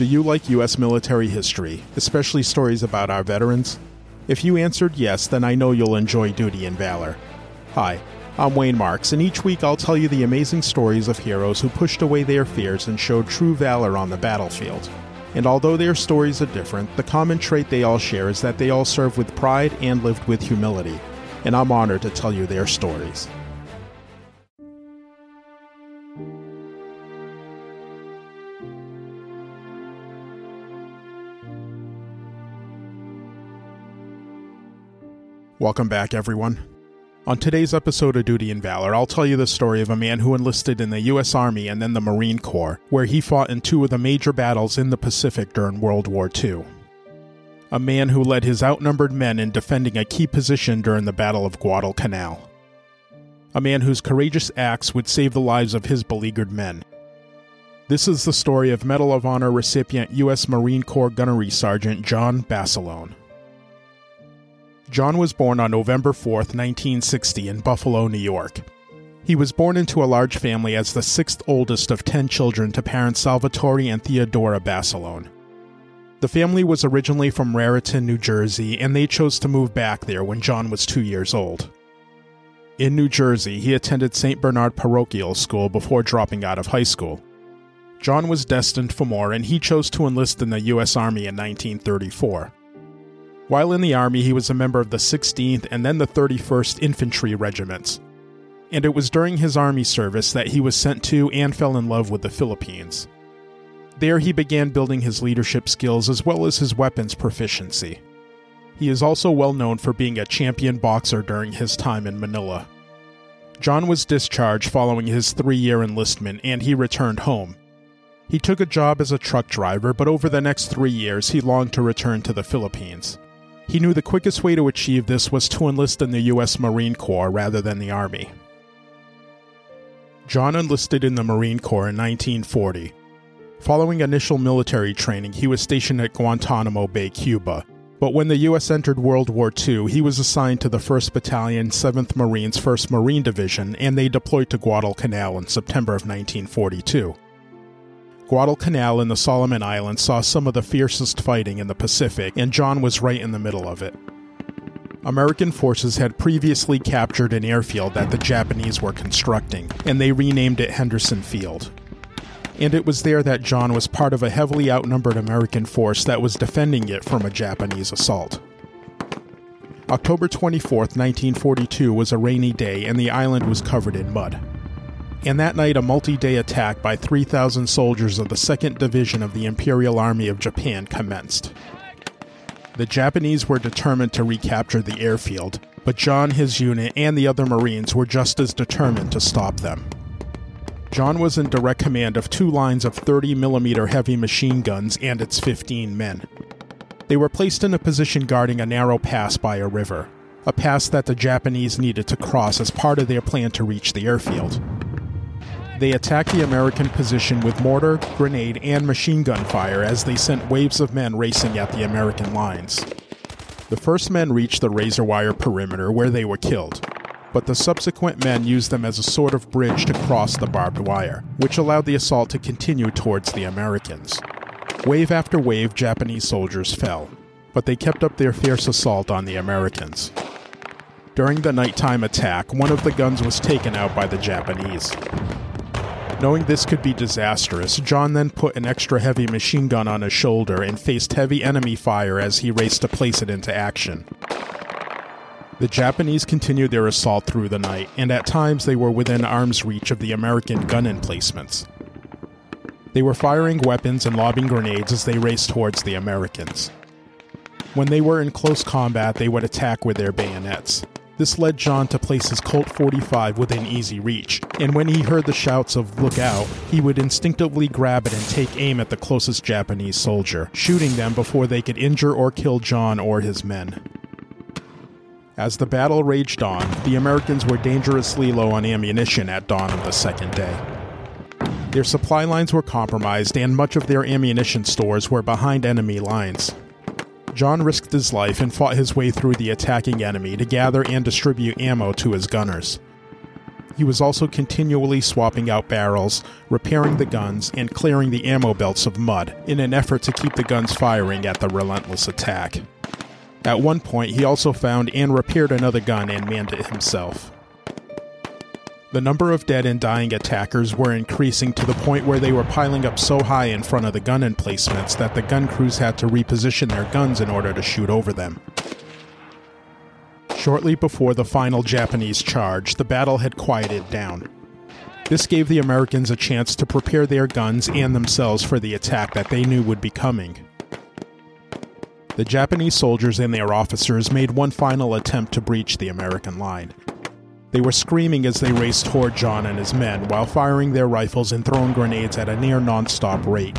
Do you like U.S. military history, especially stories about our veterans? If you answered yes, then I know you'll enjoy Duty and Valor. Hi, I'm Wayne Marks, and each week I'll tell you the amazing stories of heroes who pushed away their fears and showed true valor on the battlefield. And although their stories are different, the common trait they all share is that they all served with pride and lived with humility. And I'm honored to tell you their stories. Welcome back, everyone. On today's episode of Duty and Valor, I'll tell you the story of a man who enlisted in the U.S. Army and then the Marine Corps, where he fought in two of the major battles in the Pacific during World War II. A man who led his outnumbered men in defending a key position during the Battle of Guadalcanal. A man whose courageous acts would save the lives of his beleaguered men. This is the story of Medal of Honor recipient U.S. Marine Corps Gunnery Sergeant John Basilone. John was born on November 4, 1960, in Buffalo, New York. He was born into a large family as the sixth oldest of ten children to parents Salvatore and Theodora Basilone. The family was originally from Raritan, New Jersey, and they chose to move back there when John was two years old. In New Jersey, he attended St. Bernard Parochial School before dropping out of high school. John was destined for more, and he chose to enlist in the U.S. Army in 1934. While in the Army, he was a member of the 16th and then the 31st Infantry Regiments. And it was during his Army service that he was sent to and fell in love with the Philippines. There, he began building his leadership skills as well as his weapons proficiency. He is also well known for being a champion boxer during his time in Manila. John was discharged following his three year enlistment and he returned home. He took a job as a truck driver, but over the next three years, he longed to return to the Philippines. He knew the quickest way to achieve this was to enlist in the U.S. Marine Corps rather than the Army. John enlisted in the Marine Corps in 1940. Following initial military training, he was stationed at Guantanamo Bay, Cuba. But when the U.S. entered World War II, he was assigned to the 1st Battalion, 7th Marines, 1st Marine Division, and they deployed to Guadalcanal in September of 1942. Guadalcanal and the Solomon Islands saw some of the fiercest fighting in the Pacific, and John was right in the middle of it. American forces had previously captured an airfield that the Japanese were constructing, and they renamed it Henderson Field. And it was there that John was part of a heavily outnumbered American force that was defending it from a Japanese assault. October 24, 1942 was a rainy day, and the island was covered in mud and that night a multi day attack by 3,000 soldiers of the 2nd Division of the Imperial Army of Japan commenced. The Japanese were determined to recapture the airfield, but John, his unit, and the other Marines were just as determined to stop them. John was in direct command of two lines of 30 mm heavy machine guns and its 15 men. They were placed in a position guarding a narrow pass by a river, a pass that the Japanese needed to cross as part of their plan to reach the airfield. They attacked the American position with mortar, grenade, and machine gun fire as they sent waves of men racing at the American lines. The first men reached the razor wire perimeter where they were killed, but the subsequent men used them as a sort of bridge to cross the barbed wire, which allowed the assault to continue towards the Americans. Wave after wave, Japanese soldiers fell, but they kept up their fierce assault on the Americans. During the nighttime attack, one of the guns was taken out by the Japanese. Knowing this could be disastrous, John then put an extra heavy machine gun on his shoulder and faced heavy enemy fire as he raced to place it into action. The Japanese continued their assault through the night, and at times they were within arm's reach of the American gun emplacements. They were firing weapons and lobbing grenades as they raced towards the Americans. When they were in close combat, they would attack with their bayonets. This led John to place his Colt 45 within easy reach, and when he heard the shouts of look out, he would instinctively grab it and take aim at the closest Japanese soldier, shooting them before they could injure or kill John or his men. As the battle raged on, the Americans were dangerously low on ammunition at dawn of the second day. Their supply lines were compromised, and much of their ammunition stores were behind enemy lines. John risked his life and fought his way through the attacking enemy to gather and distribute ammo to his gunners. he was also continually swapping out barrels, repairing the guns, and clearing the ammo belts of mud in an effort to keep the guns firing at the relentless attack. At one point, he also found and repaired another gun and manned it himself. The number of dead and dying attackers were increasing to the point where they were piling up so high in front of the gun emplacements that the gun crews had to reposition their guns in order to shoot over them. Shortly before the final Japanese charge, the battle had quieted down. This gave the Americans a chance to prepare their guns and themselves for the attack that they knew would be coming. The Japanese soldiers and their officers made one final attempt to breach the American line. They were screaming as they raced toward John and his men while firing their rifles and throwing grenades at a near non-stop rate.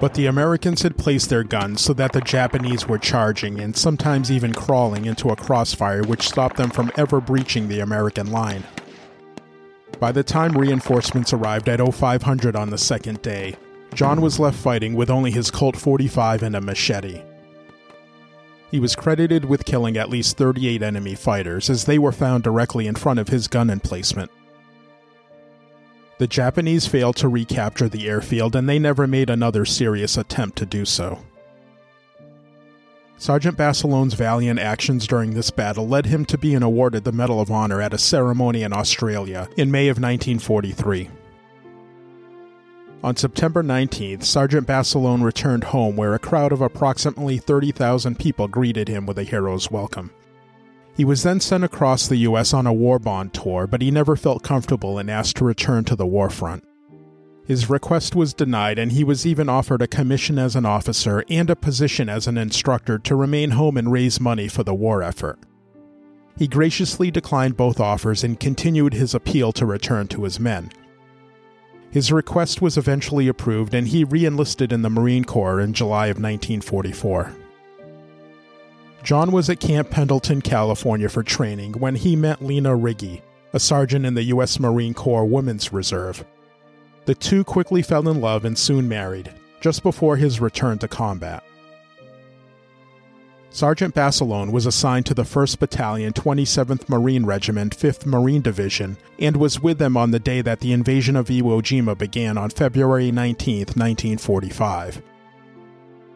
But the Americans had placed their guns so that the Japanese were charging and sometimes even crawling into a crossfire which stopped them from ever breaching the American line. By the time reinforcements arrived at 0500 on the second day, John was left fighting with only his Colt 45 and a machete. He was credited with killing at least 38 enemy fighters, as they were found directly in front of his gun emplacement. The Japanese failed to recapture the airfield, and they never made another serious attempt to do so. Sergeant Basilone's valiant actions during this battle led him to being awarded the Medal of Honor at a ceremony in Australia in May of 1943. On September 19th, Sergeant Basilone returned home where a crowd of approximately 30,000 people greeted him with a hero's welcome. He was then sent across the U.S. on a war bond tour, but he never felt comfortable and asked to return to the war front. His request was denied, and he was even offered a commission as an officer and a position as an instructor to remain home and raise money for the war effort. He graciously declined both offers and continued his appeal to return to his men. His request was eventually approved and he re enlisted in the Marine Corps in July of 1944. John was at Camp Pendleton, California for training when he met Lena Riggi, a sergeant in the U.S. Marine Corps Women's Reserve. The two quickly fell in love and soon married, just before his return to combat. Sergeant Basilone was assigned to the 1st Battalion, 27th Marine Regiment, 5th Marine Division, and was with them on the day that the invasion of Iwo Jima began on February 19, 1945.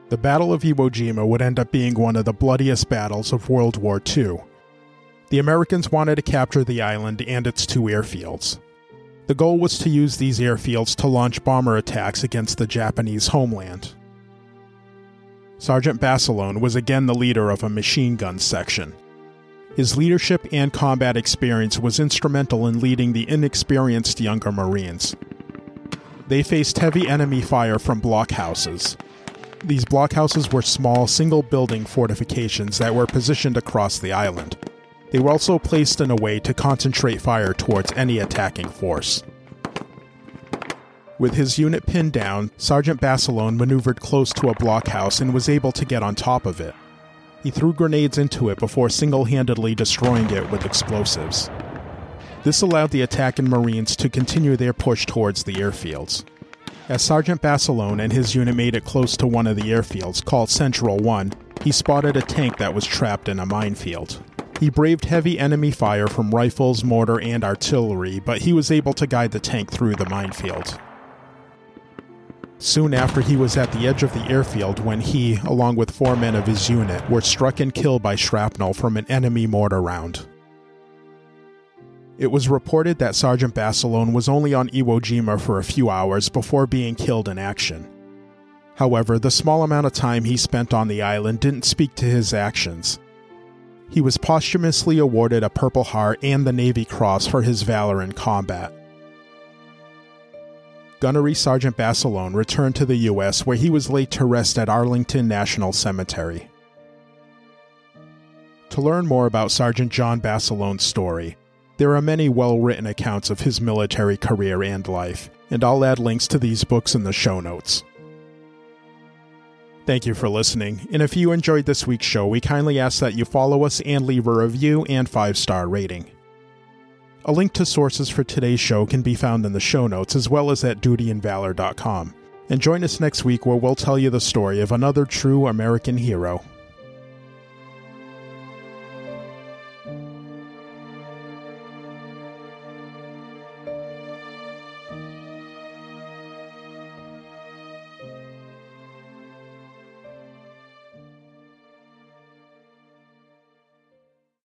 The Battle of Iwo Jima would end up being one of the bloodiest battles of World War II. The Americans wanted to capture the island and its two airfields. The goal was to use these airfields to launch bomber attacks against the Japanese homeland. Sergeant Basilone was again the leader of a machine gun section. His leadership and combat experience was instrumental in leading the inexperienced younger Marines. They faced heavy enemy fire from blockhouses. These blockhouses were small, single building fortifications that were positioned across the island. They were also placed in a way to concentrate fire towards any attacking force. With his unit pinned down, Sergeant Basilone maneuvered close to a blockhouse and was able to get on top of it. He threw grenades into it before single handedly destroying it with explosives. This allowed the attacking Marines to continue their push towards the airfields. As Sergeant Basilone and his unit made it close to one of the airfields, called Central 1, he spotted a tank that was trapped in a minefield. He braved heavy enemy fire from rifles, mortar, and artillery, but he was able to guide the tank through the minefield soon after he was at the edge of the airfield when he, along with four men of his unit, were struck and killed by shrapnel from an enemy mortar round. It was reported that Sergeant Basilone was only on Iwo Jima for a few hours before being killed in action. However, the small amount of time he spent on the island didn't speak to his actions. He was posthumously awarded a Purple Heart and the Navy Cross for his valor in combat. Gunnery Sergeant Basilone returned to the U.S., where he was laid to rest at Arlington National Cemetery. To learn more about Sergeant John Basilone's story, there are many well written accounts of his military career and life, and I'll add links to these books in the show notes. Thank you for listening, and if you enjoyed this week's show, we kindly ask that you follow us and leave a review and 5 star rating. A link to sources for today's show can be found in the show notes as well as at dutyandvalor.com. And join us next week where we'll tell you the story of another true American hero.